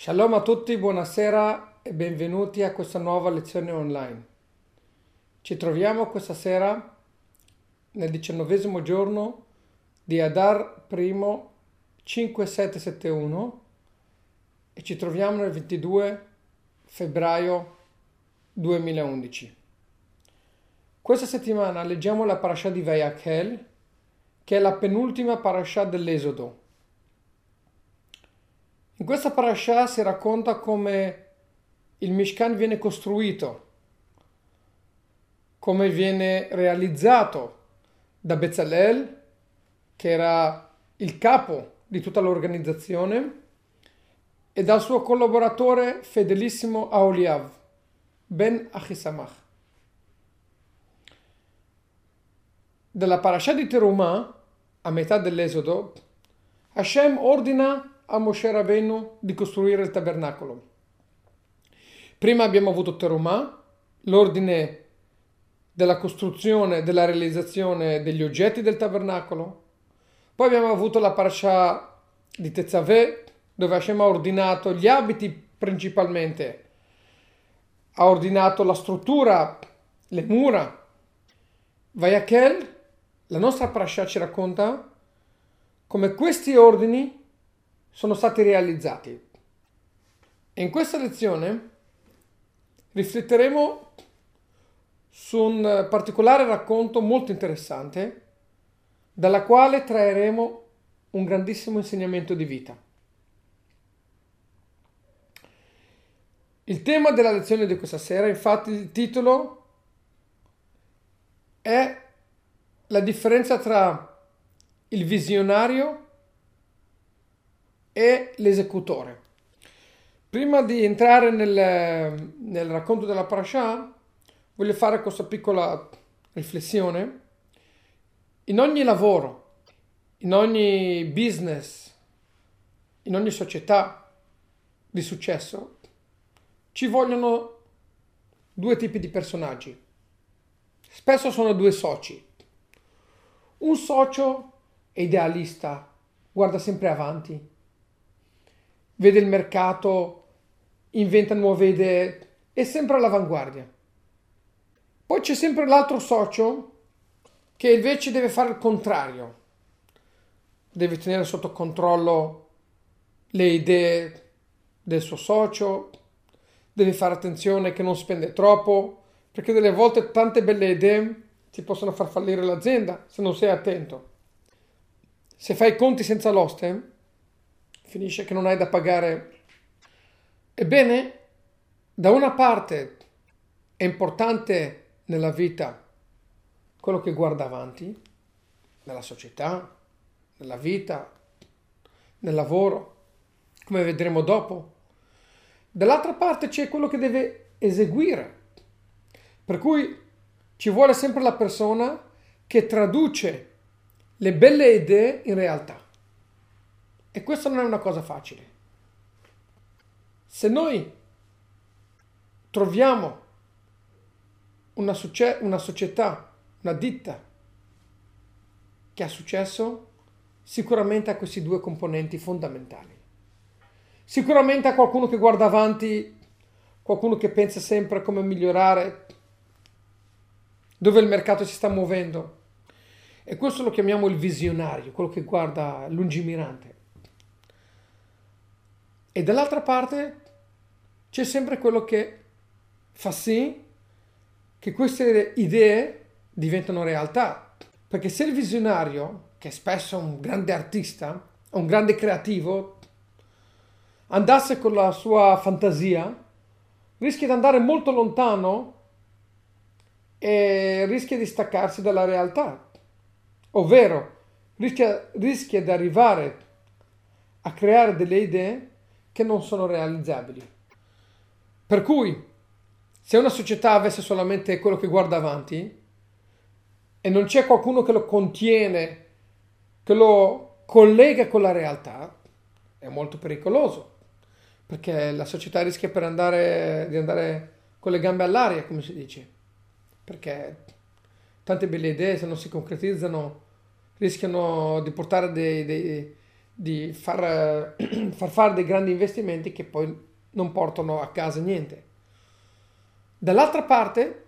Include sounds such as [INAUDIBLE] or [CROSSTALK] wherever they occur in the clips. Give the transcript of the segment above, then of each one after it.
Shalom a tutti, buonasera e benvenuti a questa nuova lezione online. Ci troviamo questa sera nel diciannovesimo giorno di Adar I 5771 e ci troviamo nel 22 febbraio 2011. Questa settimana leggiamo la parasha di Vayakhel, che è la penultima parasha dell'Esodo in questa parasha si racconta come il Mishkan viene costruito, come viene realizzato da Bezalel, che era il capo di tutta l'organizzazione, e dal suo collaboratore fedelissimo Aoliav, Ben Achisamach. Dalla parasha di Terumah, a metà dell'Esodo, Hashem ordina a Moshe Rabbeinu di costruire il tabernacolo. Prima abbiamo avuto Terumah, l'ordine della costruzione, della realizzazione degli oggetti del tabernacolo. Poi abbiamo avuto la parasha di Tezzaveh, dove Hashem ha ordinato gli abiti principalmente, ha ordinato la struttura, le mura. Vayakel, la nostra parasha ci racconta come questi ordini sono stati realizzati. In questa lezione rifletteremo su un particolare racconto molto interessante dalla quale traeremo un grandissimo insegnamento di vita. Il tema della lezione di questa sera, infatti, il titolo è la differenza tra il visionario e l'esecutore. Prima di entrare nel, nel racconto della parasha, voglio fare questa piccola riflessione. In ogni lavoro, in ogni business, in ogni società di successo, ci vogliono due tipi di personaggi. Spesso sono due soci. Un socio è idealista, guarda sempre avanti, vede il mercato, inventa nuove idee, è sempre all'avanguardia. Poi c'è sempre l'altro socio che invece deve fare il contrario, deve tenere sotto controllo le idee del suo socio, deve fare attenzione che non spende troppo, perché delle volte tante belle idee ti possono far fallire l'azienda se non sei attento. Se fai i conti senza l'oste, finisce che non hai da pagare. Ebbene, da una parte è importante nella vita quello che guarda avanti, nella società, nella vita, nel lavoro, come vedremo dopo. Dall'altra parte c'è quello che deve eseguire, per cui ci vuole sempre la persona che traduce le belle idee in realtà. E questo non è una cosa facile. Se noi troviamo una, succe- una società, una ditta che ha successo, sicuramente ha questi due componenti fondamentali. Sicuramente ha qualcuno che guarda avanti, qualcuno che pensa sempre a come migliorare, dove il mercato si sta muovendo. E questo lo chiamiamo il visionario, quello che guarda lungimirante. E dall'altra parte c'è sempre quello che fa sì che queste idee diventano realtà. Perché se il visionario, che spesso è un grande artista, un grande creativo, andasse con la sua fantasia, rischia di andare molto lontano e rischia di staccarsi dalla realtà. Ovvero, rischia, rischia di arrivare a creare delle idee che non sono realizzabili. Per cui, se una società avesse solamente quello che guarda avanti e non c'è qualcuno che lo contiene, che lo collega con la realtà, è molto pericoloso, perché la società rischia per andare, di andare con le gambe all'aria, come si dice, perché tante belle idee, se non si concretizzano, rischiano di portare dei, dei di far, [CLEARS THROAT] far fare dei grandi investimenti che poi non portano a casa niente. Dall'altra parte,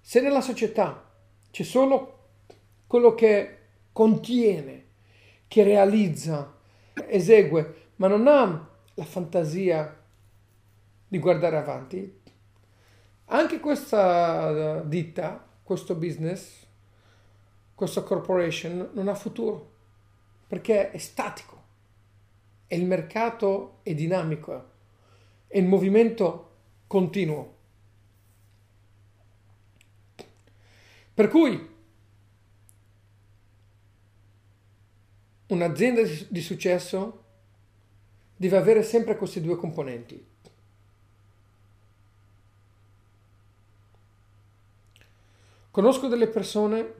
se nella società c'è solo quello che contiene, che realizza, esegue, ma non ha la fantasia di guardare avanti, anche questa ditta, questo business, questa corporation non ha futuro perché è statico e il mercato è dinamico è in movimento continuo. Per cui un'azienda di successo deve avere sempre questi due componenti. Conosco delle persone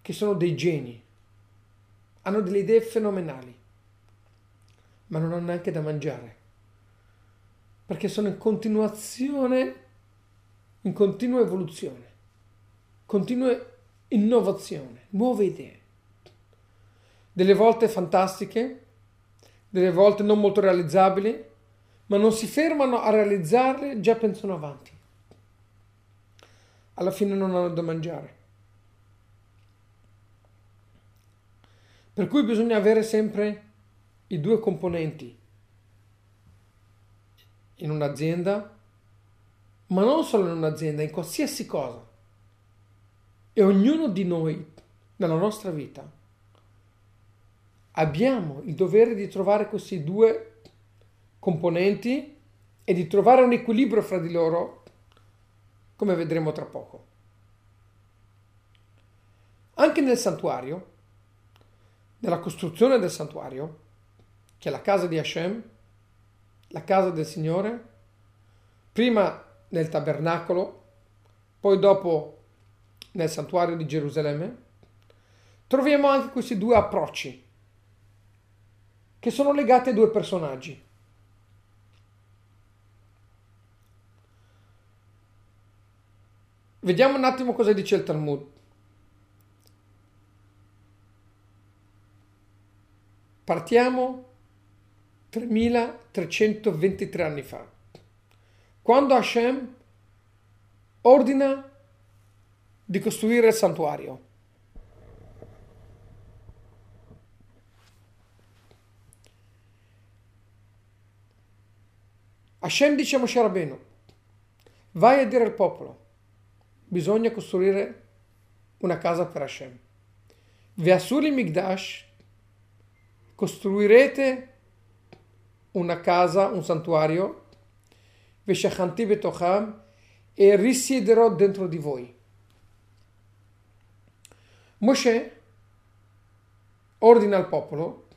che sono dei geni, hanno delle idee fenomenali, ma non hanno neanche da mangiare, perché sono in continuazione, in continua evoluzione, continua innovazione, nuove idee, delle volte fantastiche, delle volte non molto realizzabili, ma non si fermano a realizzarle, già pensano avanti. Alla fine non hanno da mangiare. Per cui bisogna avere sempre i due componenti in un'azienda, ma non solo in un'azienda, in qualsiasi cosa. E ognuno di noi, nella nostra vita, abbiamo il dovere di trovare questi due componenti e di trovare un equilibrio fra di loro, come vedremo tra poco. Anche nel santuario, nella costruzione del santuario, che è la casa di Hashem, la casa del Signore, prima nel tabernacolo, poi dopo nel santuario di Gerusalemme, troviamo anche questi due approcci che sono legati a due personaggi. Vediamo un attimo cosa dice il Talmud. Partiamo 3323 anni fa, quando Hashem ordina di costruire il santuario. Hashem dice a Moshe Rabbeinu, vai a dire al popolo, bisogna costruire una casa per Hashem. Ve'asuli Migdash costruirete una casa, un santuario, e risiederò dentro di voi. Mosè ordina al popolo,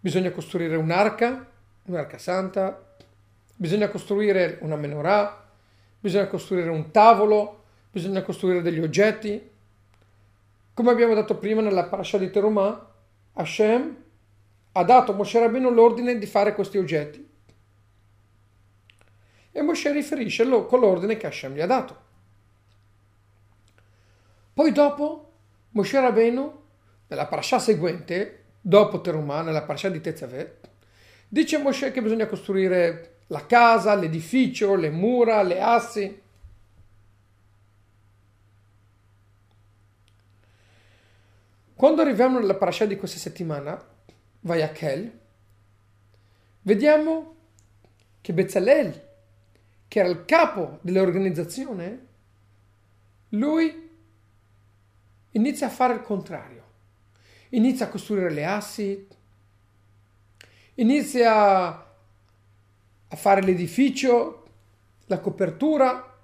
bisogna costruire un'arca, un'arca santa, bisogna costruire una menorah, bisogna costruire un tavolo, bisogna costruire degli oggetti. Come abbiamo detto prima nella parasha di Terumah, Hashem ha dato a Moshe Rabbeinu l'ordine di fare questi oggetti. E Moshe riferisce con l'ordine che Hashem gli ha dato. Poi dopo Moshe Rabbeinu, nella parasha seguente, dopo Terumah, nella parasha di Tezavet, dice a Moshe che bisogna costruire la casa, l'edificio, le mura, le assi. Quando arriviamo nella parasha di questa settimana, vai a Kel, vediamo che Bezalel, che era il capo dell'organizzazione, lui inizia a fare il contrario. Inizia a costruire le assi, inizia a fare l'edificio, la copertura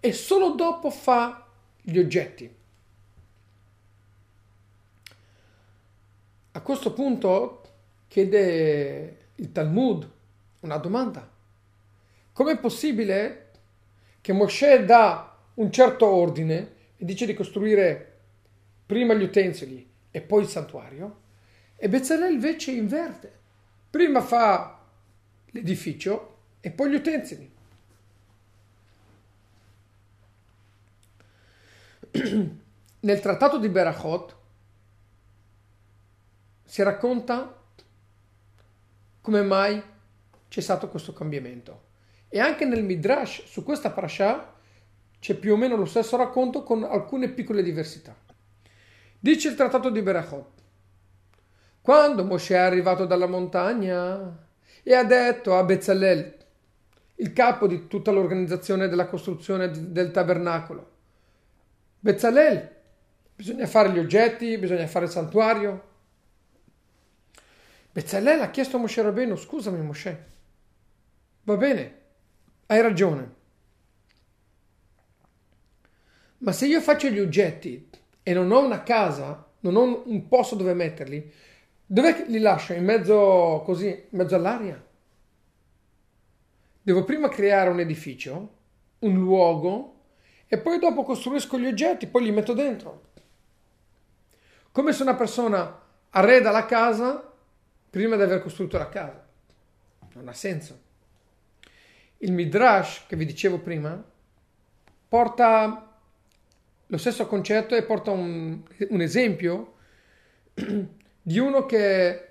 e solo dopo fa gli oggetti. A questo punto chiede il Talmud una domanda. Com'è possibile che Moshe dà un certo ordine e dice di costruire prima gli utensili e poi il santuario e Bezzalel invece inverte. Prima fa l'edificio e poi gli utensili. [CLEARS THROAT] Nel trattato di Berachot si racconta come mai c'è stato questo cambiamento. E anche nel Midrash su questa parasha c'è più o meno lo stesso racconto con alcune piccole diversità. Dice il trattato di Berachot. Quando Moshe è arrivato dalla montagna e ha detto a Bezzalel, il capo di tutta l'organizzazione della costruzione del tabernacolo, Bezzalel, bisogna fare gli oggetti, bisogna fare il santuario. Bezzalel ha chiesto a Moshe Rabbeinu, scusami Moshe, va bene, hai ragione, ma se io faccio gli oggetti e non ho una casa, non ho un posto dove metterli, dove li lascio? In mezzo così, in mezzo all'aria? Devo prima creare un edificio, un luogo, e poi dopo costruisco gli oggetti, poi li metto dentro. Come se una persona arreda la casa prima di aver costruito la casa. Non ha senso. Il Midrash, che vi dicevo prima, porta lo stesso concetto e porta un, un esempio [CLEARS THROAT] di uno che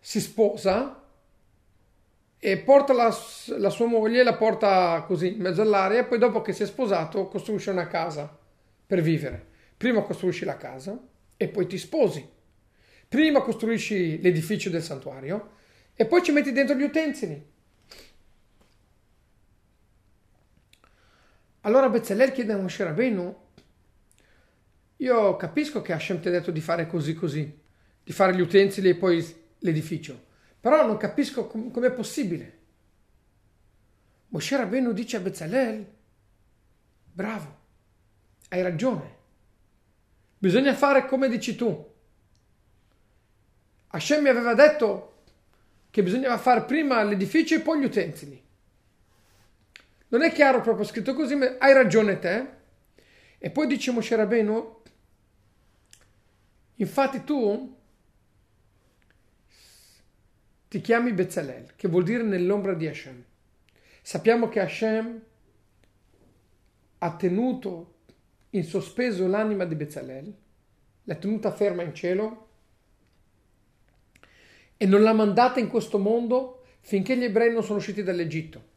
si sposa e porta la, la, sua moglie, la porta così in mezzo all'aria e poi dopo che si è sposato costruisce una casa per vivere. Prima costruisci la casa e poi ti sposi. Prima costruisci l'edificio del santuario e poi ci metti dentro gli utensili. Allora Bezzalel chiede a Moshe Rabbeinu, io capisco che Hashem ti ha detto di fare così così, di fare gli utensili e poi l'edificio, però non capisco com- com'è possibile. Moshe Rabbeinu dice a Bezzalel, bravo, hai ragione, bisogna fare come dici tu. Hashem mi aveva detto che bisognava fare prima l'edificio e poi gli utensili. Non è chiaro proprio scritto così, ma hai ragione te. E poi dice Moshe Rabbeinu, infatti tu ti chiami Bezalel, che vuol dire nell'ombra di Hashem. Sappiamo che Hashem ha tenuto in sospeso l'anima di Bezalel, l'ha tenuta ferma in cielo e non l'ha mandata in questo mondo finché gli ebrei non sono usciti dall'Egitto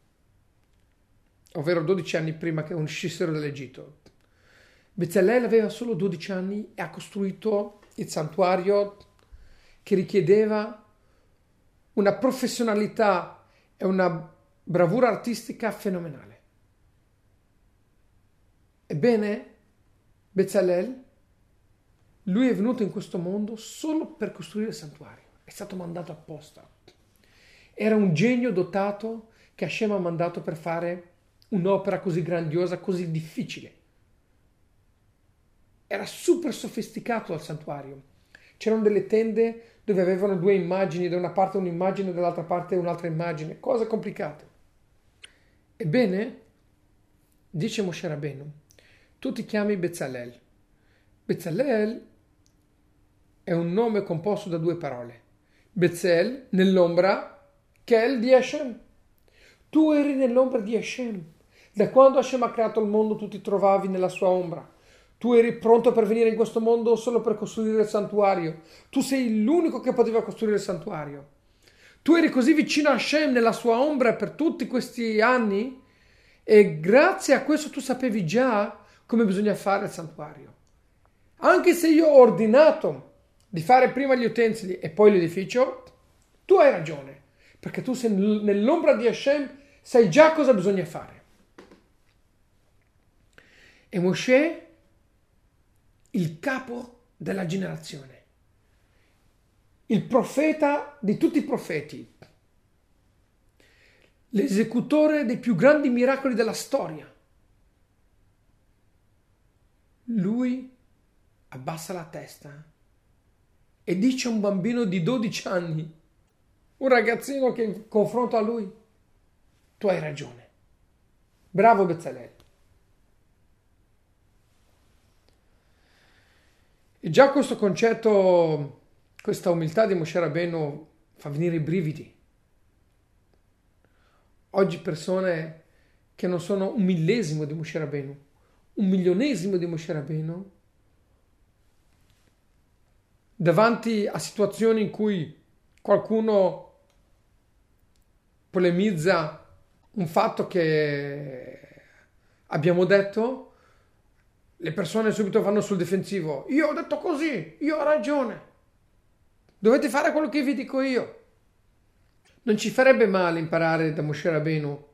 ovvero 12 anni prima che uscissero dall'Egitto. Bezzalel aveva solo 12 anni e ha costruito il santuario che richiedeva una professionalità e una bravura artistica fenomenale. Ebbene, Bezzalel, lui è venuto in questo mondo solo per costruire il santuario, è stato mandato apposta. Era un genio dotato che Hashem ha mandato per fare un'opera così grandiosa, così difficile. Era super sofisticato al santuario. C'erano delle tende dove avevano due immagini, da una parte un'immagine, dall'altra parte un'altra immagine, cose complicate. Ebbene, dice Moshe Rabbeinu, tu ti chiami Bezzalel. Bezzalel è un nome composto da due parole. Bezel, nell'ombra, Kel di Hashem. Tu eri nell'ombra di Hashem. Da quando Hashem ha creato il mondo tu ti trovavi nella sua ombra. Tu eri pronto per venire in questo mondo solo per costruire il santuario. Tu sei l'unico che poteva costruire il santuario. Tu eri così vicino a Hashem nella sua ombra per tutti questi anni e grazie a questo tu sapevi già come bisogna fare il santuario. Anche se io ho ordinato di fare prima gli utensili e poi l'edificio, tu hai ragione, perché tu sei nell'ombra di Hashem, sai già cosa bisogna fare. E Mosè il capo della generazione, il profeta di tutti i profeti, l'esecutore dei più grandi miracoli della storia. Lui abbassa la testa e dice a un bambino di 12 anni, un ragazzino che confronta a lui, tu hai ragione. Bravo Bezzalel. E già questo concetto, questa umiltà di Moshe Rabbeinu fa venire i brividi. Oggi persone che non sono un millesimo di Moshe Rabbeinu, un milionesimo di Moshe Rabbeinu, davanti a situazioni in cui qualcuno polemizza un fatto che abbiamo detto, le persone subito vanno sul difensivo. Io ho detto così, io ho ragione. Dovete fare quello che vi dico io. Non ci farebbe male imparare da Moshe Rabbeinu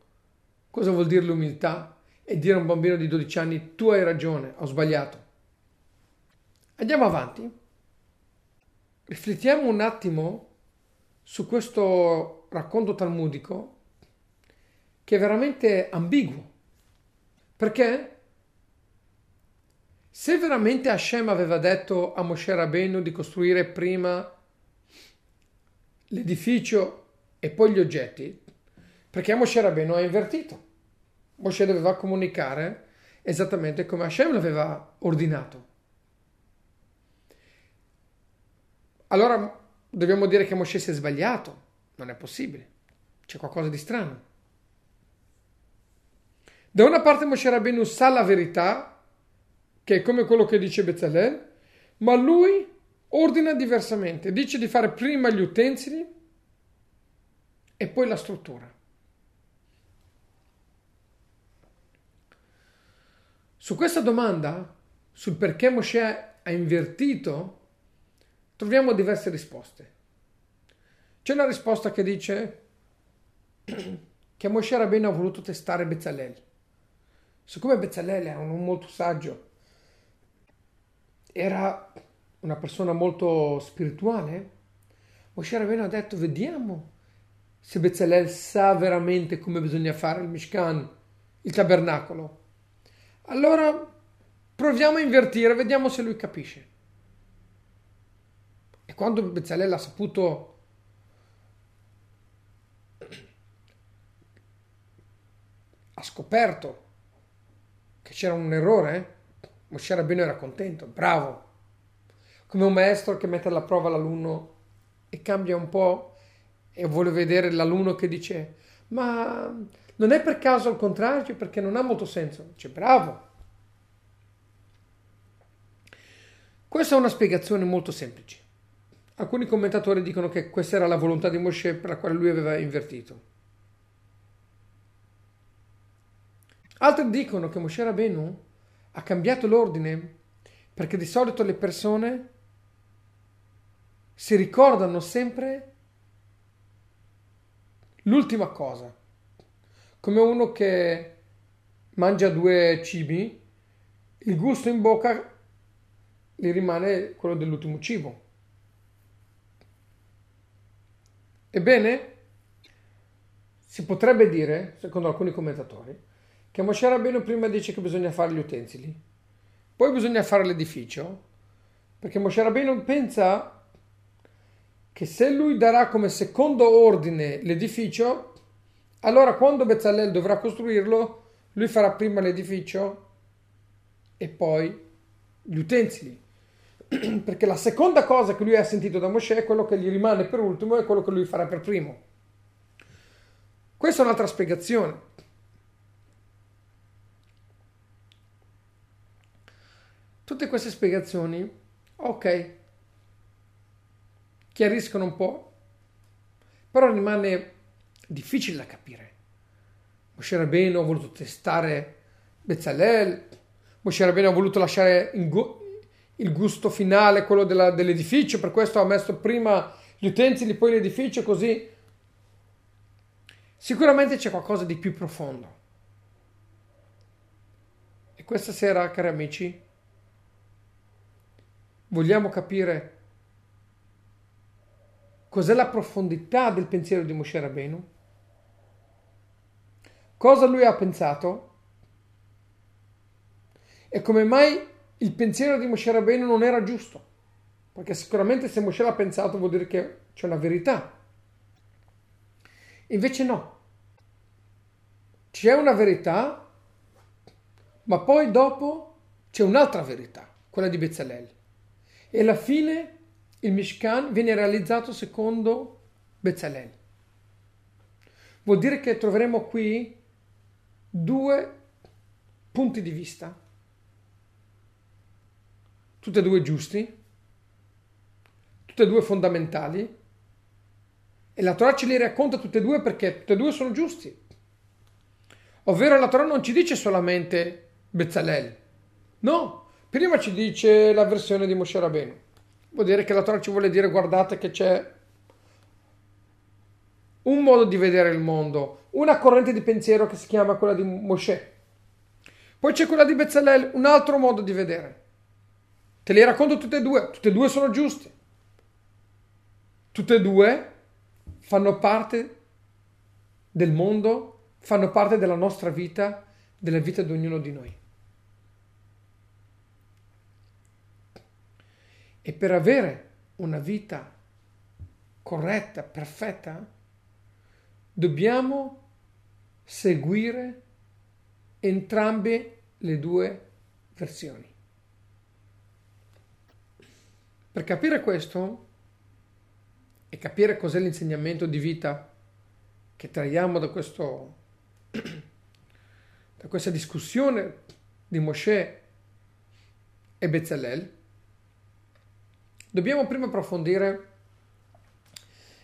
cosa vuol dire l'umiltà e dire a un bambino di 12 anni tu hai ragione, ho sbagliato. Andiamo avanti. Riflettiamo un attimo su questo racconto talmudico che è veramente ambiguo. Perché se veramente Hashem aveva detto a Moshe Rabbeinu di costruire prima l'edificio e poi gli oggetti, perché Moshe Rabbeinu ha invertito. Moshe doveva comunicare esattamente come Hashem l'aveva ordinato. Allora dobbiamo dire che Moshe si è sbagliato. Non è possibile. C'è qualcosa di strano. Da una parte Moshe Rabbeinu sa la verità, che è come quello che dice Bezalel, ma lui ordina diversamente. Dice di fare prima gli utensili e poi la struttura. Su questa domanda, sul perché Moshe ha invertito, troviamo diverse risposte. C'è una risposta che dice [CLEARS THROAT] che Moshe Rabbeinu ha voluto testare Bezalel. Siccome Bezzalele era un molto saggio, era una persona molto spirituale, Moshe Rabbeinu ha detto vediamo se Bezzalel sa veramente come bisogna fare il Mishkan, il tabernacolo. Allora proviamo a invertire, vediamo se lui capisce. E quando Bezzalel ha saputo ha scoperto che c'era un errore, Moshe Rabbeinu era contento, bravo. Come un maestro che mette alla prova l'alunno e cambia un po' e vuole vedere l'alunno che dice ma non è per caso al contrario perché non ha molto senso. Dice bravo. Questa è una spiegazione molto semplice. Alcuni commentatori dicono che questa era la volontà di Moshe per la quale lui aveva invertito. Altri dicono che Moshe Rabbeinu ha cambiato l'ordine perché di solito le persone si ricordano sempre l'ultima cosa. Come uno che mangia due cibi, il gusto in bocca gli rimane quello dell'ultimo cibo. Ebbene, si potrebbe dire, secondo alcuni commentatori, che Moshe Rabbeinu prima dice che bisogna fare gli utensili, poi bisogna fare l'edificio, perché Moshe Rabbeinu pensa che se lui darà come secondo ordine l'edificio, allora quando Bezzalel dovrà costruirlo, lui farà prima l'edificio e poi gli utensili. [CLEARS THROAT] perché la seconda cosa che lui ha sentito da Moshe è quello che gli rimane per ultimo e quello che lui farà per primo. Questa è un'altra spiegazione. Tutte queste spiegazioni, ok, chiariscono un po', però rimane difficile da capire. Moshe Rabbeinu ha voluto testare Bezzalel, Moshe Rabbeinu ha voluto lasciare il gusto finale, quello della, dell'edificio, per questo ha messo prima gli utensili, poi l'edificio, così. Sicuramente c'è qualcosa di più profondo. E questa sera, cari amici, vogliamo capire cos'è la profondità del pensiero di Moshe Rabbeinu, cosa lui ha pensato e come mai il pensiero di Moshe Rabbeinu non era giusto, perché sicuramente se Moshe l'ha pensato vuol dire che c'è una verità. Invece no, c'è una verità, ma poi dopo c'è un'altra verità, quella di Bezzalel e alla fine il Mishkan viene realizzato secondo Bezalel. Vuol dire che troveremo qui due punti di vista, tutti e due giusti, tutte e due fondamentali, e la Torah ce li racconta tutte e due perché tutte e due sono giusti. Ovvero la Torah non ci dice solamente Bezzalel, no, prima ci dice la versione di Moshe Rabbeinu. Vuol dire che la Torah ci vuole dire guardate che c'è un modo di vedere il mondo, una corrente di pensiero che si chiama quella di Moshe. Poi c'è quella di Bezzalel, un altro modo di vedere. Te li racconto tutte e due, tutte e due sono giuste. Tutte e due fanno parte del mondo, fanno parte della nostra vita, della vita di ognuno di noi. E per avere una vita corretta, perfetta, dobbiamo seguire entrambe le due versioni. Per capire questo e capire cos'è l'insegnamento di vita che traiamo da, questo, [CLEARS THROAT] da questa discussione di Moshe e Bezalel, dobbiamo prima approfondire,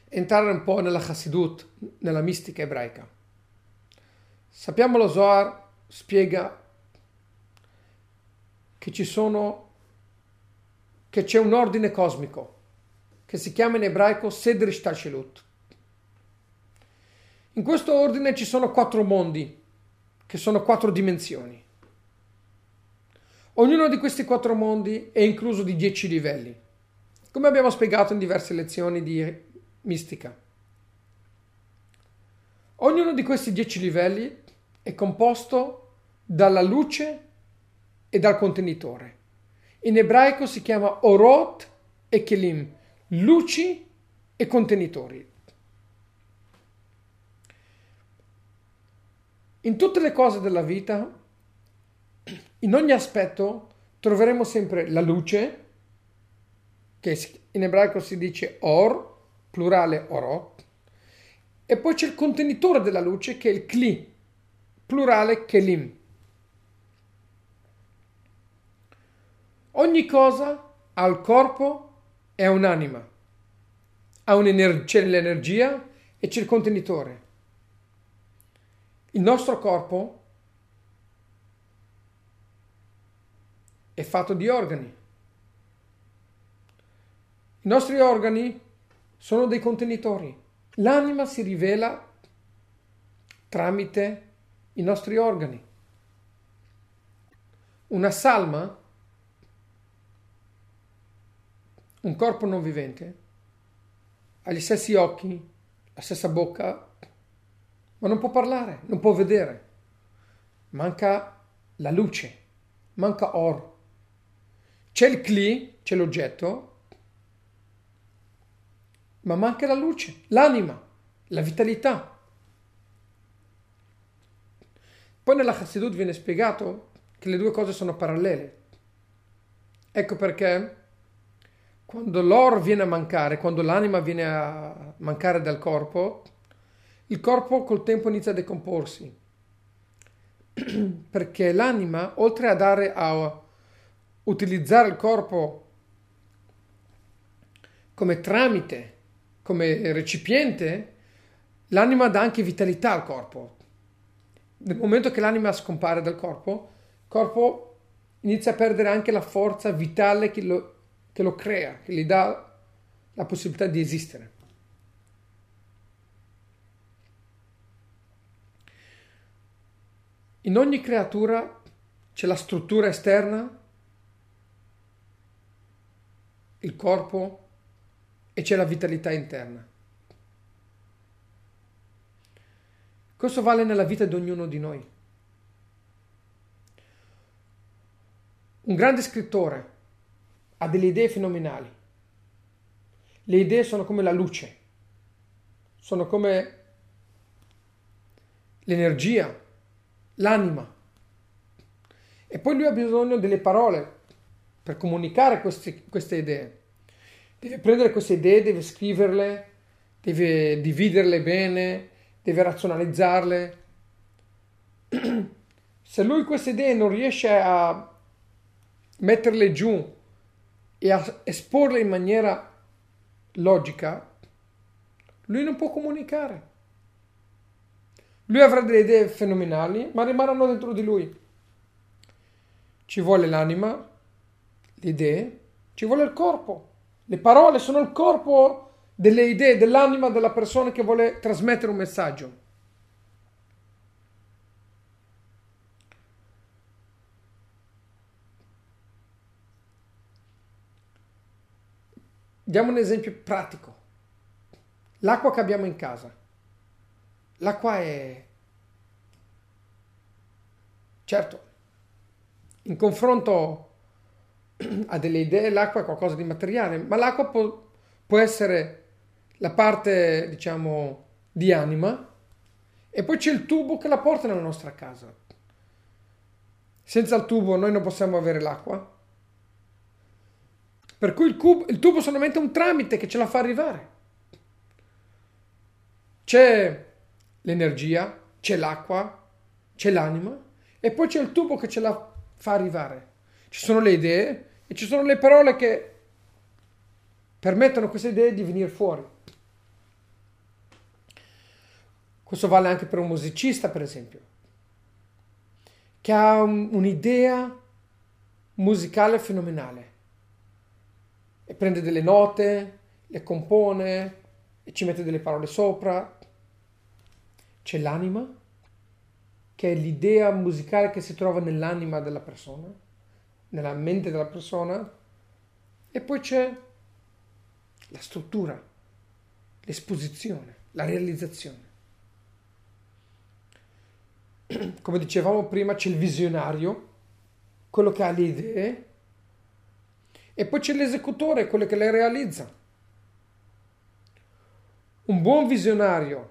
entrare un po' nella Chassidut, nella mistica ebraica. Sappiamo lo Zohar spiega che ci sono che c'è un ordine cosmico che si chiama in ebraico Sedr Shtashelut. In questo ordine ci sono quattro mondi, che sono quattro dimensioni. Ognuno di questi quattro mondi è incluso di dieci livelli, come abbiamo spiegato in diverse lezioni di mistica. Ognuno di questi dieci livelli è composto dalla luce e dal contenitore. In ebraico si chiama Orot e Kelim, luci e contenitori. In tutte le cose della vita, in ogni aspetto, troveremo sempre la luce, che in ebraico si dice or, plurale orot, e poi c'è il contenitore della luce che è il kli, plurale kelim. Ogni cosa ha il corpo è un'anima, ha un'ener- c'è l'energia e c'è il contenitore. Il nostro corpo è fatto di organi. I nostri organi sono dei contenitori. L'anima si rivela tramite i nostri organi. Una salma un corpo non vivente ha gli stessi occhi, la stessa bocca, ma non può parlare, non può vedere. Manca la luce, manca or. C'è il cli, c'è l'oggetto, ma manca la luce, l'anima, la vitalità. Poi nella Chassidut viene spiegato che le due cose sono parallele. Ecco perché quando l'or viene a mancare, quando l'anima viene a mancare dal corpo, il corpo col tempo inizia a decomporsi. [CLEARS THROAT] Perché l'anima, oltre a dare a utilizzare il corpo come tramite, come recipiente, l'anima dà anche vitalità al corpo. Nel momento che l'anima scompare dal corpo, il corpo inizia a perdere anche la forza vitale che lo che lo crea, che gli dà la possibilità di esistere. In ogni creatura c'è la struttura esterna, il corpo e c'è la vitalità interna. Questo vale nella vita di ognuno di noi. Un grande scrittore ha delle idee fenomenali. Le idee sono come la luce, sono come l'energia, l'anima. E poi lui ha bisogno delle parole per comunicare queste, queste idee. Deve prendere queste idee, deve scriverle, deve dividerle bene, deve razionalizzarle. [CLEARS THROAT] Se lui queste idee non riesce a metterle giù e a esporle in maniera logica, lui non può comunicare. Lui avrà delle idee fenomenali, ma rimarranno dentro di lui. Ci vuole l'anima, le idee, ci vuole il corpo. Le parole sono il corpo delle idee, dell'anima della persona che vuole trasmettere un messaggio. Diamo un esempio pratico. L'acqua che abbiamo in casa. L'acqua è... Certo, in confronto a delle idee l'acqua è qualcosa di materiale, ma l'acqua può, può essere la parte, diciamo, di anima e poi c'è il tubo che la porta nella nostra casa. Senza il tubo noi non possiamo avere l'acqua. Per cui il, cubo, il tubo è solamente un tramite che ce la fa arrivare. C'è l'energia, c'è l'acqua, c'è l'anima e poi c'è il tubo che ce la fa arrivare. Ci sono le idee e ci sono le parole che permettono a queste idee di venire fuori. Questo vale anche per un musicista, per esempio, che ha un, un'idea musicale fenomenale e prende delle note, le compone e ci mette delle parole sopra. C'è l'anima, che è l'idea musicale che si trova nell'anima della persona, nella mente della persona, e poi c'è la struttura, l'esposizione, la realizzazione. Come dicevamo prima, c'è il visionario, quello che ha le idee, e poi c'è l'esecutore, quello che le realizza. Un buon visionario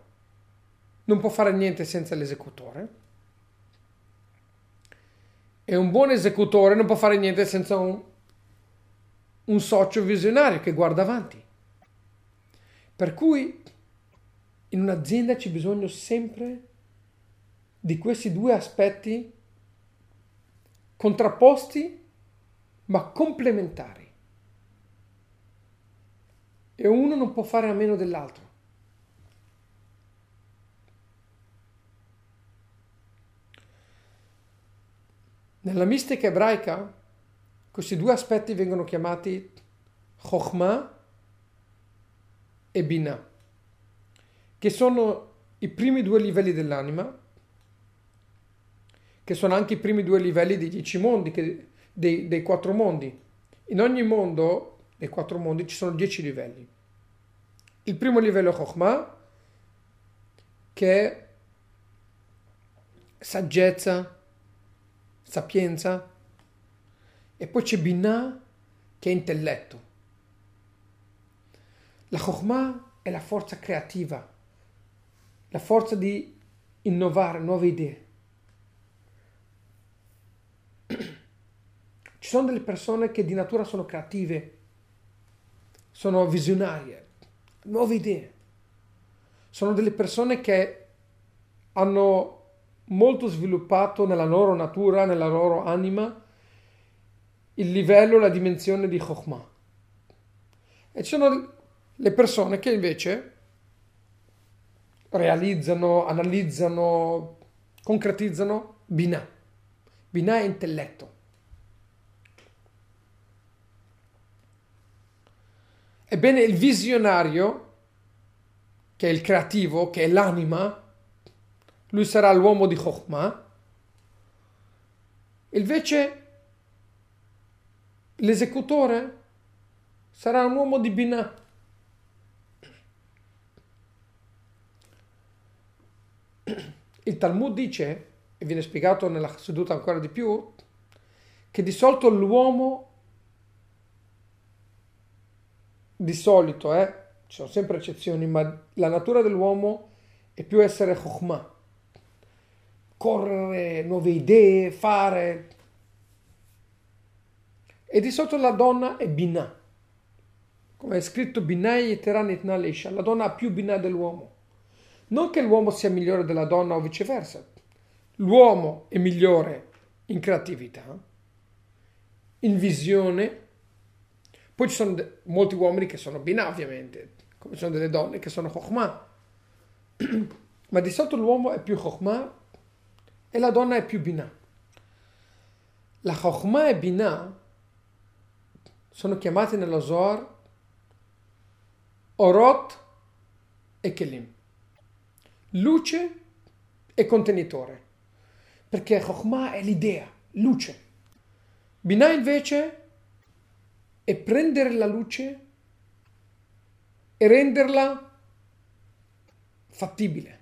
non può fare niente senza l'esecutore. E un buon esecutore non può fare niente senza un, un socio visionario che guarda avanti. Per cui in un'azienda c'è bisogno sempre di questi due aspetti contrapposti ma complementari. E uno non può fare a meno dell'altro. Nella mistica ebraica questi due aspetti vengono chiamati Chokhmah e Binah, che sono i primi due livelli dell'anima, che sono anche i primi due livelli dei dieci mondi, che, dei, dei quattro mondi. In ogni mondo, dei quattro mondi, ci sono dieci livelli. Il primo livello è Chokhmah, che è saggezza, sapienza, e poi c'è Binah, che è intelletto. La Chokhmah è la forza creativa, la forza di innovare nuove idee. Ci sono delle persone che di natura sono creative, sono visionarie, nuove idee. Sono delle persone che hanno molto sviluppato nella loro natura, nella loro anima, il livello, la dimensione di Chokhmah. E ci sono le persone che invece realizzano, analizzano, concretizzano Binah. Binah è intelletto. Ebbene, il visionario, che è il creativo, che è l'anima, lui sarà l'uomo di Chokhmah. Invece l'esecutore sarà un uomo di Binah. Il Talmud dice, e viene spiegato nella seduta ancora di più, che di solito l'uomo, di solito, eh, ci sono sempre eccezioni, ma la natura dell'uomo è più essere Chokhmah correre, nuove idee, fare. E di sotto la donna è Binah. Come è scritto Binah Teranit Nalesha, la donna ha più Binah dell'uomo. Non che l'uomo sia migliore della donna o viceversa. L'uomo è migliore in creatività, in visione, Poi ci sono de- molti uomini che sono Binah, ovviamente, come ci sono delle donne che sono Chokhmah. [CLEARS THROAT] Ma di solito l'uomo è più Chokhmah e la donna è più Binah. La Chokhmah e Binah sono chiamati nello Zohar Orot e Kelim. Luce e contenitore. Perché Chokhmah è l'idea, luce. Binah invece è prendere la luce e renderla fattibile,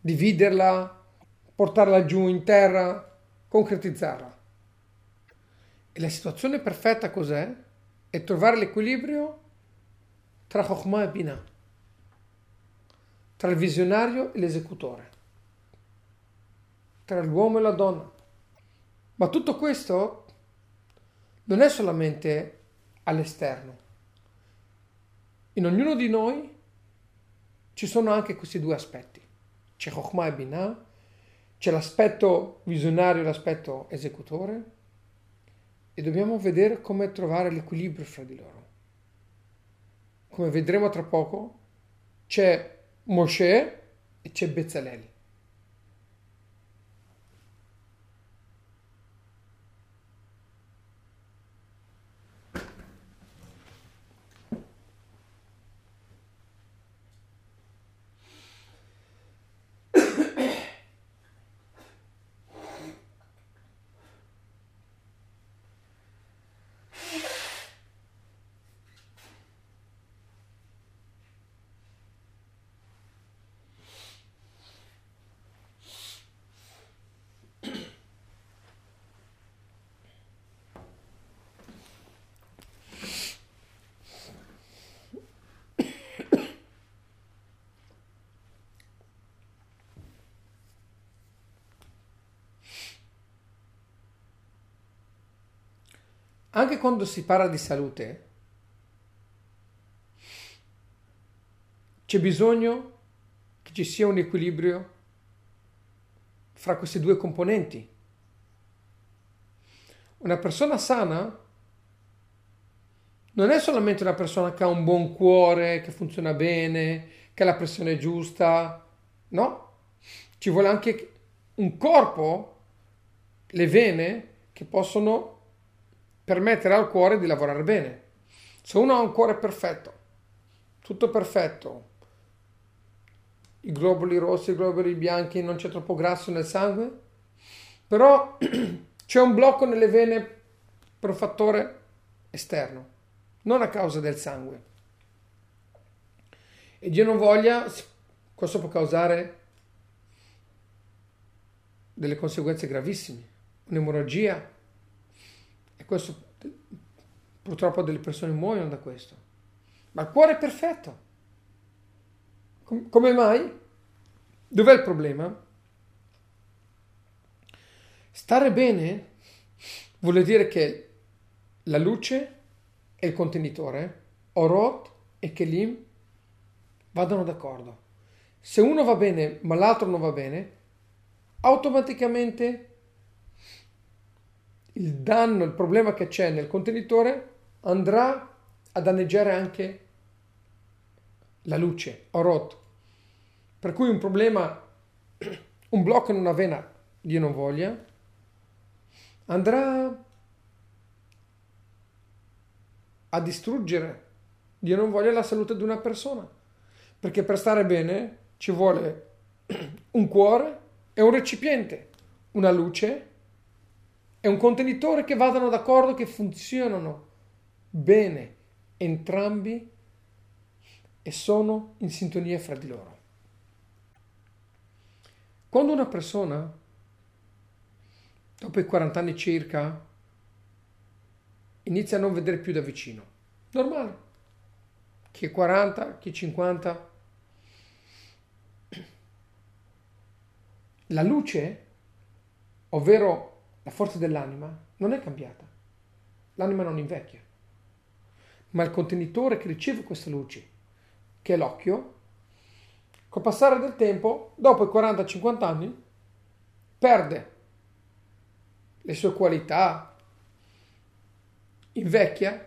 dividerla, portarla giù in terra, concretizzarla. E la situazione perfetta cos'è? È trovare l'equilibrio tra Chokhmah e Binah, tra il visionario e l'esecutore, tra l'uomo e la donna. Ma tutto questo non è solamente all'esterno. In ognuno di noi ci sono anche questi due aspetti. C'è Chokhmah e Binah, c'è l'aspetto visionario e l'aspetto esecutore e dobbiamo vedere come trovare l'equilibrio fra di loro. Come vedremo tra poco, c'è Moshe e c'è Bezzalel. Anche quando si parla di salute, c'è bisogno che ci sia un equilibrio fra queste due componenti. Una persona sana non è solamente una persona che ha un buon cuore, che funziona bene, che ha la pressione giusta, no? Ci vuole anche un corpo, le vene che possono permettere al cuore di lavorare bene. Se uno ha un cuore perfetto, tutto perfetto, i globuli rossi, i globuli bianchi, non c'è troppo grasso nel sangue, però [CLEARS THROAT] c'è un blocco nelle vene per un fattore esterno, non a causa del sangue. E Dio non voglia, questo può causare delle conseguenze gravissime, un'emorragia, questo purtroppo delle persone muoiono da questo. Ma il cuore è perfetto. Com- come mai? Dov'è il problema? Stare bene vuol dire che la luce e il contenitore, Orot e Kelim, vadano d'accordo. Se uno va bene ma l'altro non va bene, automaticamente il danno, il problema che c'è nel contenitore andrà a danneggiare anche la luce, Orot. Per cui un problema, [CLEARS THROAT] un blocco in una vena, Dio non voglia, andrà a distruggere, Dio non voglia, la salute di una persona. Perché per stare bene ci vuole [CLEARS THROAT] un cuore e un recipiente, una luce è un contenitore che vadano d'accordo, che funzionano bene entrambi e sono in sintonia fra di loro. Quando una persona, dopo i 40 anni circa, inizia a non vedere più da vicino, normale, chi è 40, chi è 50, la luce, ovvero la forza dell'anima non è cambiata. L'anima non invecchia. Ma il contenitore che riceve queste luci, che è l'occhio, col passare del tempo, dopo i 40-50 anni, perde le sue qualità, invecchia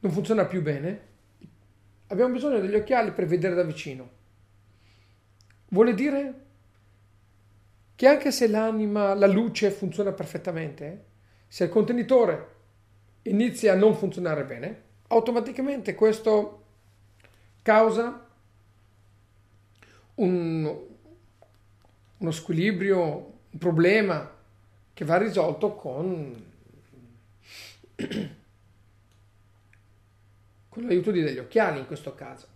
non funziona più bene, abbiamo bisogno degli occhiali per vedere da vicino. Vuole dire che anche se l'anima, la luce funziona perfettamente, se il contenitore inizia a non funzionare bene, automaticamente questo causa un, uno squilibrio, un problema che va risolto con, [CLEARS THROAT] con l'aiuto degli occhiali in questo caso.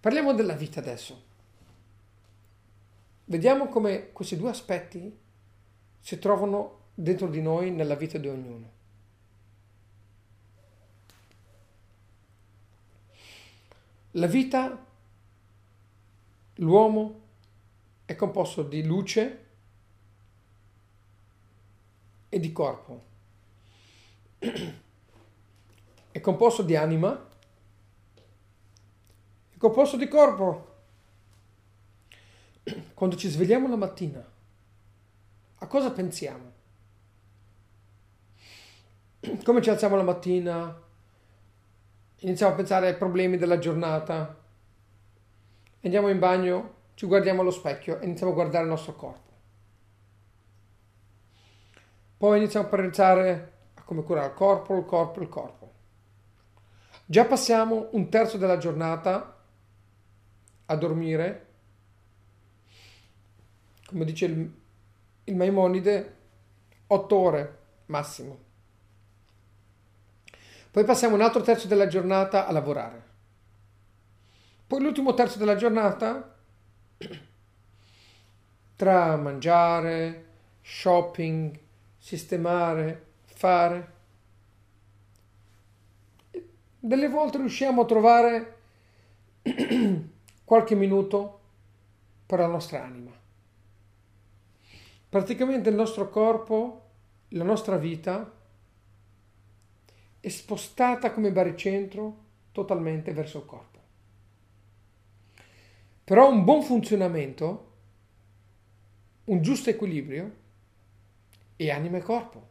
Parliamo della vita adesso. Vediamo come questi due aspetti si trovano dentro di noi nella vita di ognuno. La vita, l'uomo, è composto di luce e di corpo. È composto di anima, è composto di corpo. [CLEARS THROAT] Quando ci svegliamo la mattina, a cosa pensiamo? [CLEARS THROAT] Come ci alziamo la mattina? Iniziamo a pensare ai problemi della giornata. Andiamo in bagno, ci guardiamo allo specchio e iniziamo a guardare il nostro corpo. Poi iniziamo a pensare a come curare il corpo, il corpo, il corpo. Già passiamo un terzo della giornata a dormire come dice il, il Maimonide, 8 ore massimo. Poi passiamo un altro terzo della giornata a lavorare. Poi l'ultimo terzo della giornata [CLEARS THROAT] tra mangiare, shopping, sistemare, fare. Delle volte riusciamo a trovare [CLEARS THROAT] qualche minuto per la nostra anima. Praticamente il nostro corpo, la nostra vita è spostata come baricentro totalmente verso il corpo. Però un buon funzionamento, un giusto equilibrio è anima e corpo.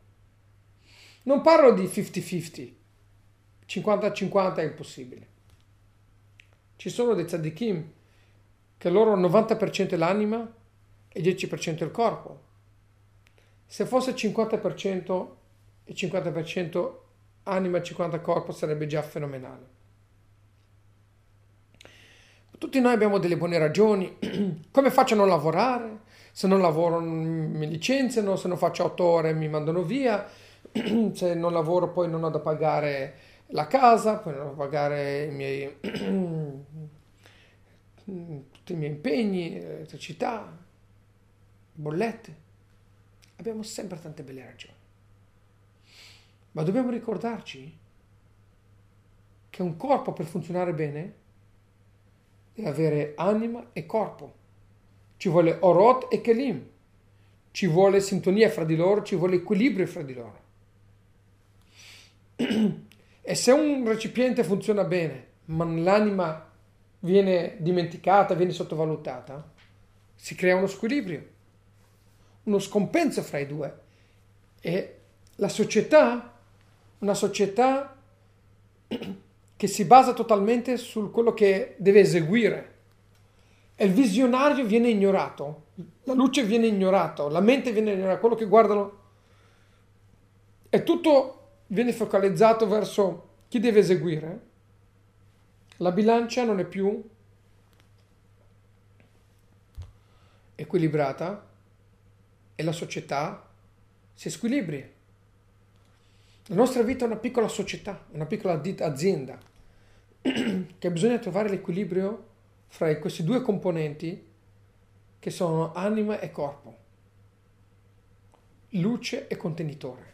Non parlo di 50-50, 50-50 è impossibile. Ci sono dei tzadikim che loro 90% è l'anima e 10% è il corpo. Se fosse 50% e 50% anima e 50% corpo sarebbe già fenomenale. Tutti noi abbiamo delle buone ragioni. [CLEARS THROAT] Come faccio a non lavorare? Se non lavoro mi licenziano, se non faccio 8 ore mi mandano via, [CLEARS THROAT] se non lavoro poi non ho da pagare la casa, poi non ho da pagare i miei, [CLEARS THROAT] tutti i miei impegni, elettricità, bollette. Abbiamo sempre tante belle ragioni. Ma dobbiamo ricordarci che un corpo per funzionare bene deve avere anima e corpo. Ci vuole orot e kelim. Ci vuole sintonia fra di loro, ci vuole equilibrio fra di loro. [CLEARS THROAT] E se un recipiente funziona bene, ma l'anima viene dimenticata, viene sottovalutata, si crea uno squilibrio uno scompenso fra i due. E la società, una società [CLEARS THROAT] che si basa totalmente su quello che deve eseguire. E il visionario viene ignorato, la luce viene ignorata, la mente viene ignorata, quello che guardano. E tutto viene focalizzato verso chi deve eseguire. La bilancia non è più equilibrata e la società si squilibri. La nostra vita è una piccola società, una piccola azienda, [CLEARS THROAT] che bisogna trovare l'equilibrio fra questi due componenti che sono anima e corpo, luce e contenitore.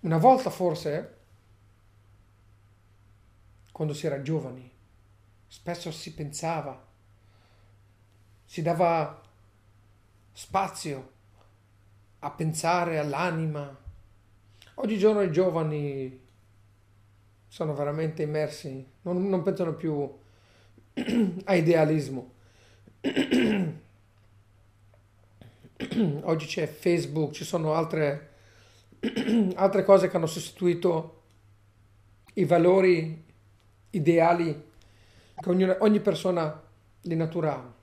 Una volta forse, quando si era giovani, spesso si pensava si dava spazio a pensare all'anima. Oggigiorno i giovani sono veramente immersi, non, non pensano più [CLEARS THROAT] a idealismo. [CLEARS THROAT] oggi c'è Facebook, ci sono altre, [CLEARS THROAT] altre cose che hanno sostituito i valori ideali che ogni, ogni persona natura ha.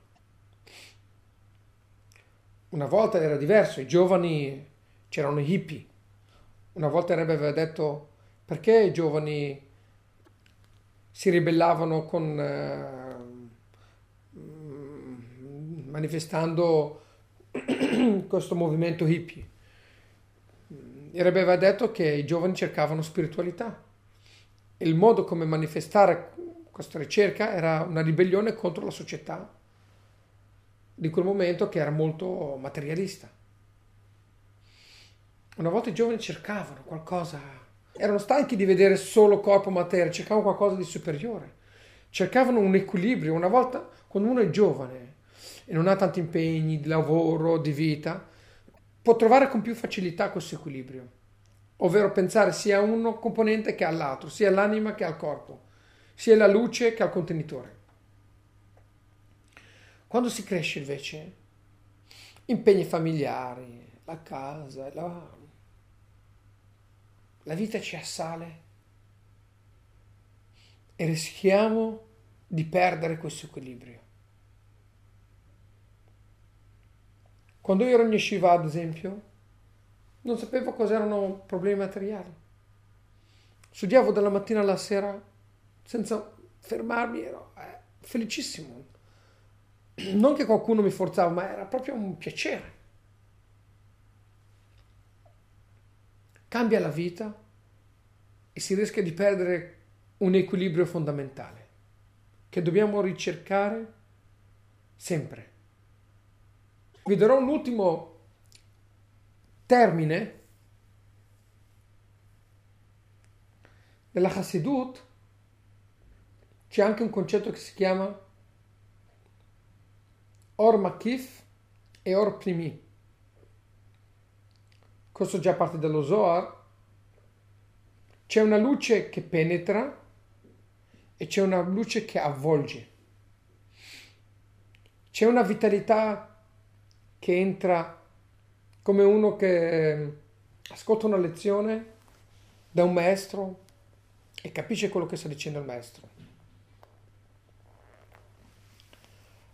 Una volta era diverso, i giovani c'erano i hippie. Una volta Rebbe aveva detto perché i giovani si ribellavano con, eh, manifestando [CLEARS THROAT] questo movimento hippie. Il Rebbe aveva detto che i giovani cercavano spiritualità. Il modo come manifestare questa ricerca era una ribellione contro la società di quel momento che era molto materialista. Una volta i giovani cercavano qualcosa, erano stanchi di vedere solo corpo materia, cercavano qualcosa di superiore, cercavano un equilibrio. Una volta, quando uno è giovane e non ha tanti impegni di lavoro, di vita, può trovare con più facilità questo equilibrio, ovvero pensare sia a uno componente che all'altro, sia all'anima che al corpo, sia alla luce che al contenitore. Quando si cresce invece, impegni familiari, la casa, la, la vita ci assale e rischiamo di perdere questo equilibrio. Quando io ero in yeshiva, ad esempio, non sapevo cos'erano problemi materiali. Studiavo dalla mattina alla sera senza fermarmi, ero eh, felicissimo. Non che qualcuno mi forzava, ma era proprio un piacere. cambia la vita e si rischia di perdere un equilibrio fondamentale che dobbiamo ricercare sempre. Vi darò un ultimo termine nella Hasidut c'è anche un concetto che si chiama Or Makif e Or Primi questo già parte dallo Zohar, c'è una luce che penetra e c'è una luce che avvolge. C'è una vitalità che entra come uno che ehm, ascolta una lezione da un maestro e capisce quello che sta dicendo il maestro.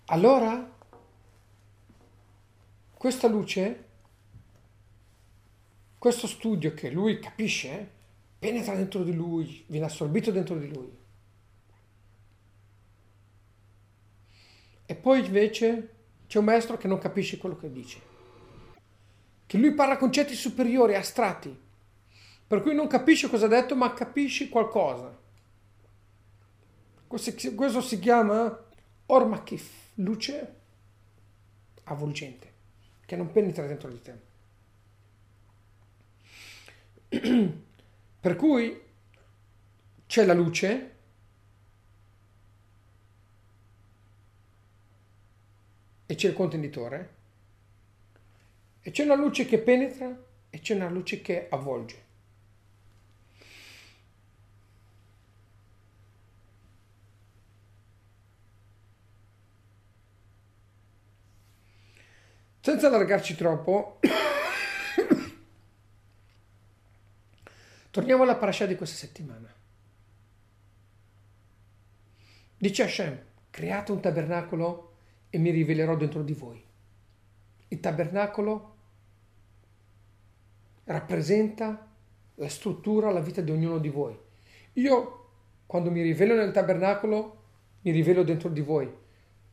Allora, questa luce questo studio che lui capisce penetra dentro di lui, viene assorbito dentro di lui. E poi invece c'è un maestro che non capisce quello che dice, che lui parla concetti superiori, astratti, per cui non capisce cosa ha detto, ma capisce qualcosa. Questo si chiama ormakif, luce avvolgente, che non penetra dentro di te. [CLEARS THROAT] per cui c'è la luce e c'è il contenitore e c'è una luce che penetra e c'è una luce che avvolge. Senza allargarci troppo, [COUGHS] Torniamo alla parasha di questa settimana. Dice Hashem, create un tabernacolo e mi rivelerò dentro di voi. Il tabernacolo rappresenta la struttura, la vita di ognuno di voi. Io, quando mi rivelo nel tabernacolo, mi rivelo dentro di voi.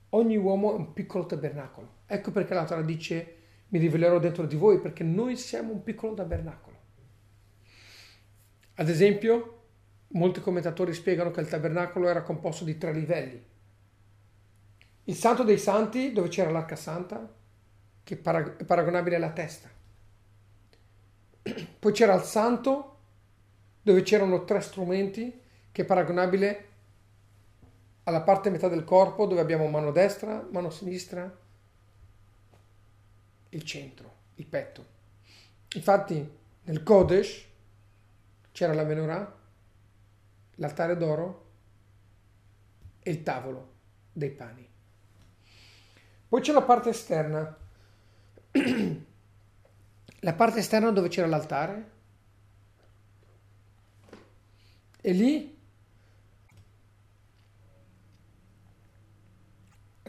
Ogni uomo è un piccolo tabernacolo. Ecco perché la Torah dice mi rivelerò dentro di voi, perché noi siamo un piccolo tabernacolo. Ad esempio, molti commentatori spiegano che il tabernacolo era composto di tre livelli. Il santo dei santi, dove c'era l'arca santa, che è paragonabile alla testa. Poi c'era il santo, dove c'erano tre strumenti, che è paragonabile alla parte metà del corpo, dove abbiamo mano destra, mano sinistra, il centro, il petto. Infatti, nel Kodesh, c'era la menorah, l'altare d'oro e il tavolo dei pani. Poi c'è la parte esterna, [CLEARS THROAT] la parte esterna dove c'era l'altare e lì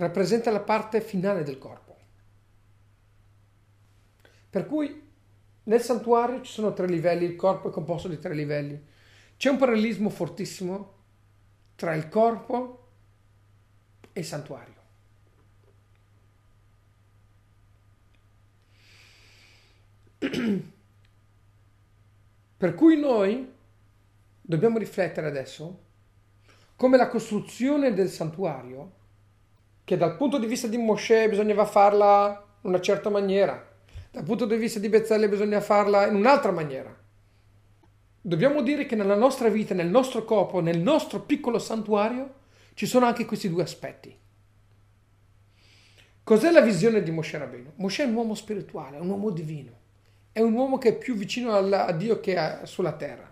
rappresenta la parte finale del corpo. Per cui nel santuario ci sono tre livelli, il corpo è composto di tre livelli. C'è un parallelismo fortissimo tra il corpo e il santuario. [CLEARS THROAT] Per cui noi dobbiamo riflettere adesso come la costruzione del santuario che dal punto di vista di Moshe bisognava farla in una certa maniera, dal punto di vista di Bezzelle bisogna farla in un'altra maniera. Dobbiamo dire che nella nostra vita, nel nostro corpo, nel nostro piccolo santuario, ci sono anche questi due aspetti. Cos'è la visione di Moshe Rabbeinu? Moshe è un uomo spirituale, è un uomo divino, è un uomo che è più vicino a Dio che sulla terra.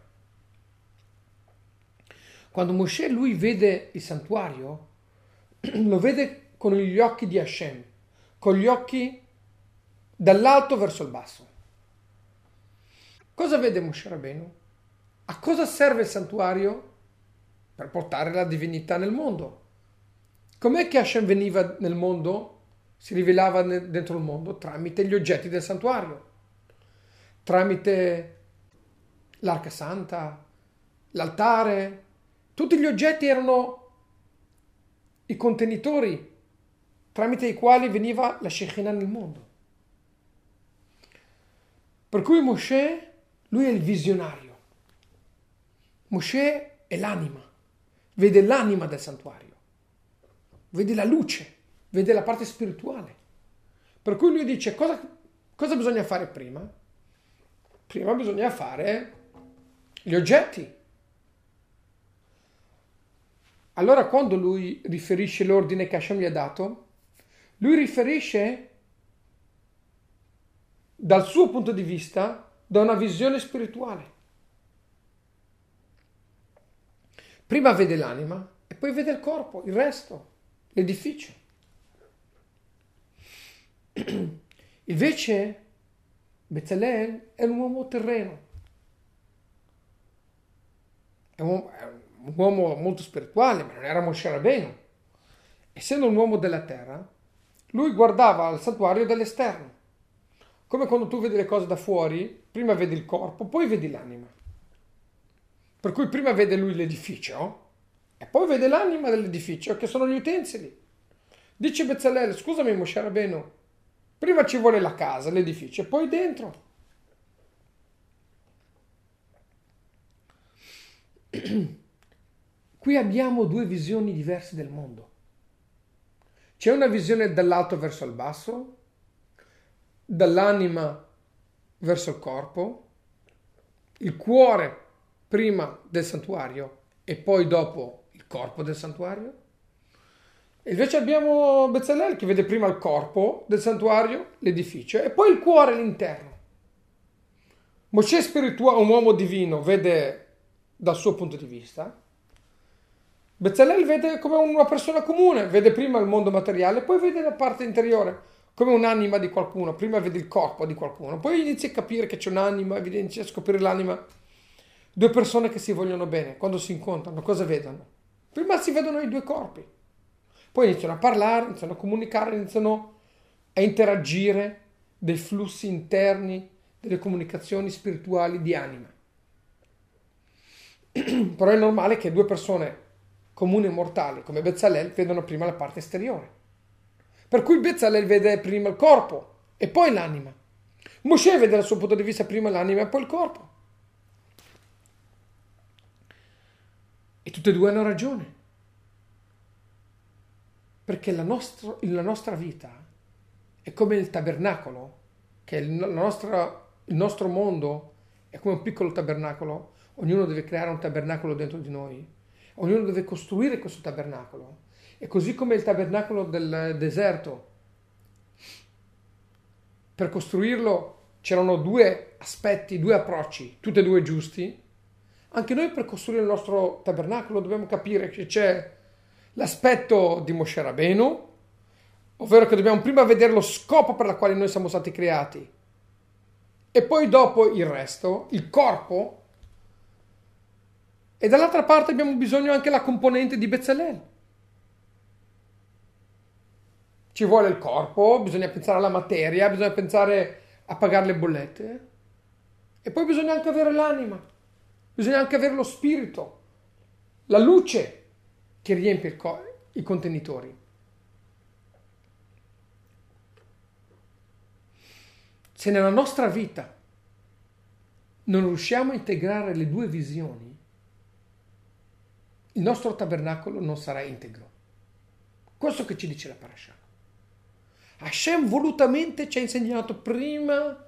Quando Moshe lui vede il santuario, [CLEARS THROAT] lo vede con gli occhi di Hashem, con gli occhi dall'alto verso il basso. Cosa vede Moshe Rabbeinu? A cosa serve il santuario? Per portare la divinità nel mondo. Com'è che Hashem veniva nel mondo? Si rivelava dentro il mondo tramite gli oggetti del santuario, tramite l'arca santa, l'altare. Tutti gli oggetti erano i contenitori tramite i quali veniva la Shekinah nel mondo. Per cui Moshe, lui è il visionario. Moshe è l'anima, vede l'anima del santuario, vede la luce, vede la parte spirituale. Per cui lui dice cosa, cosa bisogna fare prima? Prima bisogna fare gli oggetti. Allora quando lui riferisce l'ordine che Hashem gli ha dato, lui riferisce dal suo punto di vista da una visione spirituale. Prima vede l'anima e poi vede il corpo, il resto, l'edificio. [CLEARS THROAT] Invece Bezzalel è un uomo terreno, è un, è un uomo molto spirituale, ma non era Moshe Rabbeinu. Essendo un uomo della terra, lui guardava al santuario dall'esterno. Come quando tu vedi le cose da fuori, prima vedi il corpo, poi vedi l'anima. Per cui prima vede lui l'edificio e poi vede l'anima dell'edificio, che sono gli utensili. Dice Bezzalel, scusami Moshe Rabbeinu, prima ci vuole la casa, l'edificio, e poi dentro. [CLEARS THROAT] Qui abbiamo due visioni diverse del mondo. C'è una visione dall'alto verso il basso, dall'anima verso il corpo, il cuore prima del santuario e poi dopo il corpo del santuario. E invece abbiamo Bezzalel che vede prima il corpo del santuario, l'edificio, e poi il cuore, l'interno. Mosè spirituale, un uomo divino, vede dal suo punto di vista, Bezzalel vede come una persona comune, vede prima il mondo materiale, poi vede la parte interiore, come un'anima di qualcuno, prima vede il corpo di qualcuno, poi inizia a capire che c'è un'anima, inizia a scoprire l'anima. Due persone che si vogliono bene, quando si incontrano, cosa vedono? Prima si vedono i due corpi, poi iniziano a parlare, iniziano a comunicare, iniziano a interagire dei flussi interni, delle comunicazioni spirituali di anima. [CLEARS THROAT] Però è normale che due persone comuni e mortali come Bezzalel vedono prima la parte esteriore. Per cui Bezzalel vede prima il corpo e poi l'anima. Mosè vede dal suo punto di vista prima l'anima e poi il corpo. E tutte e due hanno ragione. Perché la nostra, la nostra vita è come il tabernacolo, che il, nostra, il nostro mondo è come un piccolo tabernacolo, ognuno deve creare un tabernacolo dentro di noi ognuno deve costruire questo tabernacolo. E così come il tabernacolo del deserto, per costruirlo c'erano due aspetti, due approcci, tutti e due giusti, anche noi per costruire il nostro tabernacolo dobbiamo capire che c'è l'aspetto di Moshe Rabbeinu, ovvero che dobbiamo prima vedere lo scopo per il quale noi siamo stati creati. E poi dopo il resto, il corpo, e dall'altra parte abbiamo bisogno anche della componente di Bezzalel. Ci vuole il corpo, bisogna pensare alla materia, bisogna pensare a pagare le bollette. E poi bisogna anche avere l'anima, bisogna anche avere lo spirito, la luce che riempie co- i contenitori. Se nella nostra vita non riusciamo a integrare le due visioni, il nostro tabernacolo non sarà integro. Questo che ci dice la parasha. Hashem volutamente ci ha insegnato prima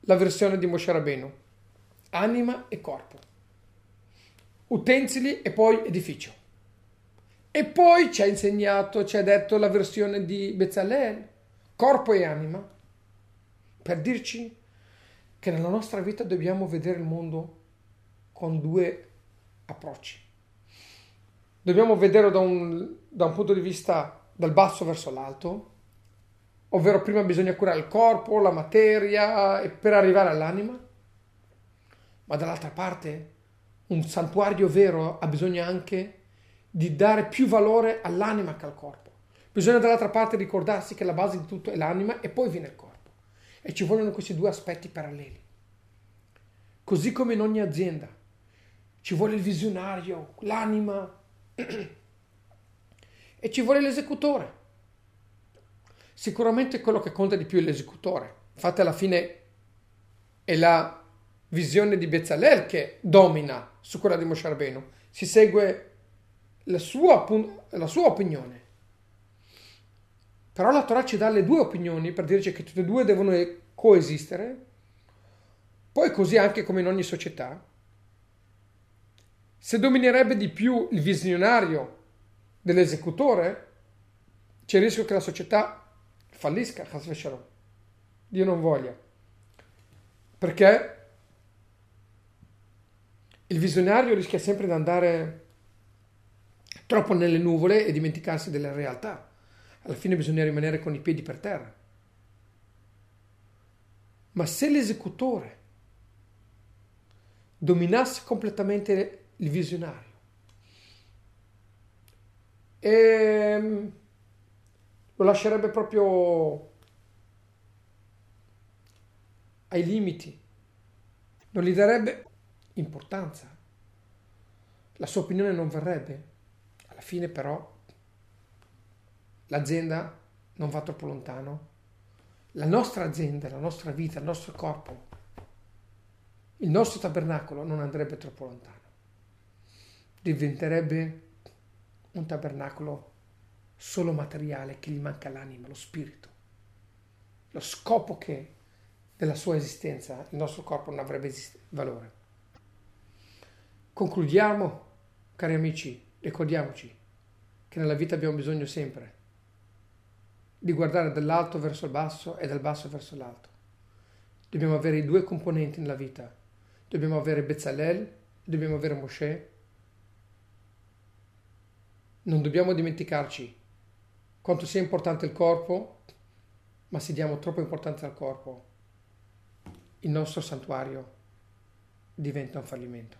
la versione di Moshe Rabbeinu, anima e corpo, utensili e poi edificio. E poi ci ha insegnato, ci ha detto la versione di Bezalel, corpo e anima, per dirci che nella nostra vita dobbiamo vedere il mondo con due approcci. Dobbiamo vederlo da un, da un punto di vista dal basso verso l'alto, ovvero prima bisogna curare il corpo, la materia per arrivare all'anima, ma dall'altra parte un santuario vero ha bisogno anche di dare più valore all'anima che al corpo. Bisogna dall'altra parte ricordarsi che la base di tutto è l'anima e poi viene il corpo. E ci vogliono questi due aspetti paralleli. Così come in ogni azienda ci vuole il visionario, l'anima [CLEARS THROAT] e ci vuole l'esecutore. Sicuramente quello che conta di più è l'esecutore. Infatti alla fine è la visione di Bezzalel che domina su quella di Moshe Rabbeinu. Si segue la sua, la sua opinione. Però la Torah ci dà le due opinioni per dirci che tutte e due devono coesistere. Poi così anche come in ogni società. Se dominerebbe di più il visionario dell'esecutore, c'è il rischio che la società fallisca, Dio non voglia. Perché il visionario rischia sempre di andare troppo nelle nuvole e dimenticarsi della realtà. Alla fine bisogna rimanere con i piedi per terra. Ma se l'esecutore dominasse completamente il visionario e ehm, lo lascerebbe proprio ai limiti, non gli darebbe importanza, la sua opinione non verrebbe. Alla fine però l'azienda non va troppo lontano, la nostra azienda, la nostra vita, il nostro corpo, il nostro tabernacolo non andrebbe troppo lontano. Diventerebbe un tabernacolo solo materiale che gli manca l'anima, lo spirito, lo scopo che della sua esistenza il nostro corpo non avrebbe valore. Concludiamo, cari amici, ricordiamoci che nella vita abbiamo bisogno sempre di guardare dall'alto verso il basso e dal basso verso l'alto. Dobbiamo avere i due componenti nella vita. Dobbiamo avere Bezalel e dobbiamo avere Moshe. Non dobbiamo dimenticarci quanto sia importante il corpo, ma se diamo troppa importanza al corpo, il nostro santuario diventa un fallimento.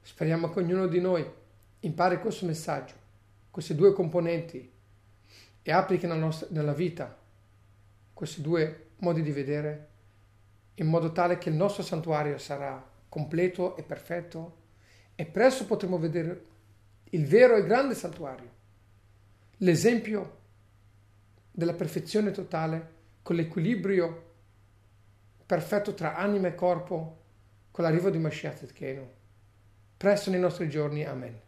Speriamo che ognuno di noi impari questo messaggio, questi due componenti e applichi nella, nostra, nella vita questi due modi di vedere in modo tale che il nostro santuario sarà completo e perfetto e presto potremo vedere il vero e grande santuario l'esempio della perfezione totale con l'equilibrio perfetto tra anima e corpo con l'arrivo di Mashiach Tzidkenu. Presto nei nostri giorni. Amen.